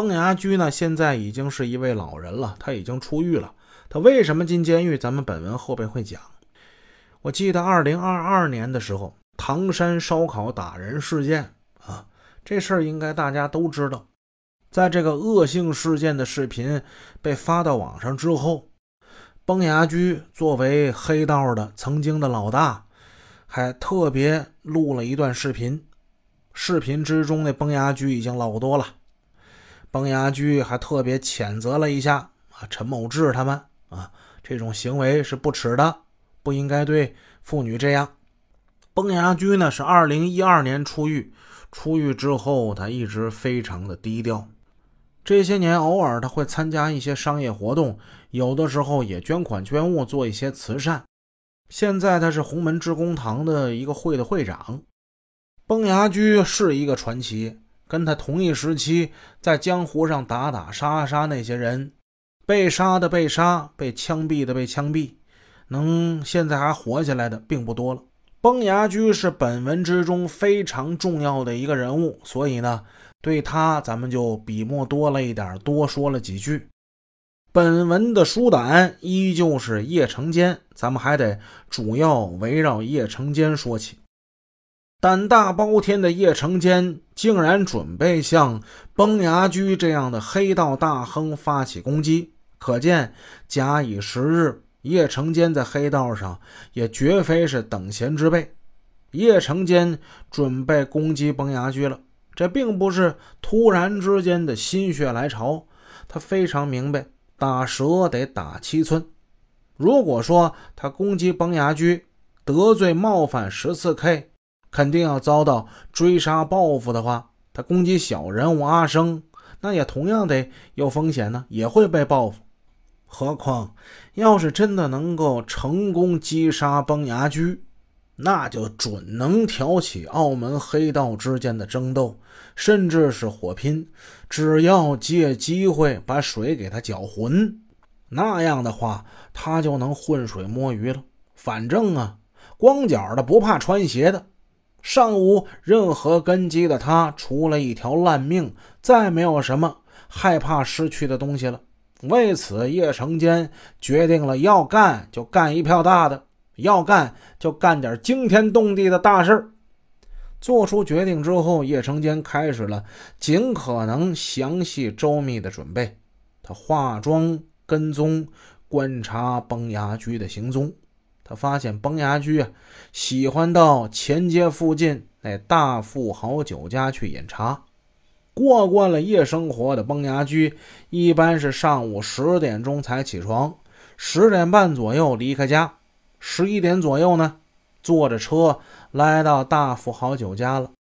崩牙驹呢，现在已经是一位老人了，他已经出狱了。他为什么进监狱？咱们本文后边会讲。我记得二零二二年的时候，唐山烧烤打人事件啊，这事儿应该大家都知道。在这个恶性事件的视频被发到网上之后，崩牙驹作为黑道的曾经的老大，还特别录了一段视频。视频之中的崩牙驹已经老多了，崩牙驹还特别谴责了一下啊陈某志他们。啊，这种行为是不耻的，不应该对妇女这样。崩牙驹呢是二零一二年出狱，出狱之后他一直非常的低调。这些年偶尔他会参加一些商业活动，有的时候也捐款捐物做一些慈善。现在他是洪门志工堂的一个会的会长。崩牙驹是一个传奇，跟他同一时期在江湖上打打杀杀那些人。被杀的被杀，被枪毙的被枪毙，能现在还活下来的并不多了。崩牙驹是本文之中非常重要的一个人物，所以呢，对他咱们就笔墨多了一点，多说了几句。本文的书胆依旧是叶成坚，咱们还得主要围绕叶成坚说起。胆大包天的叶成坚竟然准备向崩牙驹这样的黑道大亨发起攻击。可见，假以时日，叶成坚在黑道上也绝非是等闲之辈。叶成坚准备攻击崩牙驹了，这并不是突然之间的心血来潮，他非常明白，打蛇得打七寸。如果说他攻击崩牙驹，得罪冒犯十四 K，肯定要遭到追杀报复的话，他攻击小人物阿生，那也同样得有风险呢，也会被报复。何况，要是真的能够成功击杀崩牙驹，那就准能挑起澳门黑道之间的争斗，甚至是火拼。只要借机会把水给他搅浑，那样的话，他就能浑水摸鱼了。反正啊，光脚的不怕穿鞋的，尚无任何根基的他，除了一条烂命，再没有什么害怕失去的东西了。为此，叶成坚决定了要干就干一票大的，要干就干点惊天动地的大事。做出决定之后，叶成坚开始了尽可能详细周密的准备。他化妆、跟踪、观察崩牙驹的行踪。他发现崩牙驹啊，喜欢到前街附近那大富豪酒家去饮茶。过惯了夜生活的崩牙驹，一般是上午十点钟才起床，十点半左右离开家，十一点左右呢，坐着车来到大富豪酒家了。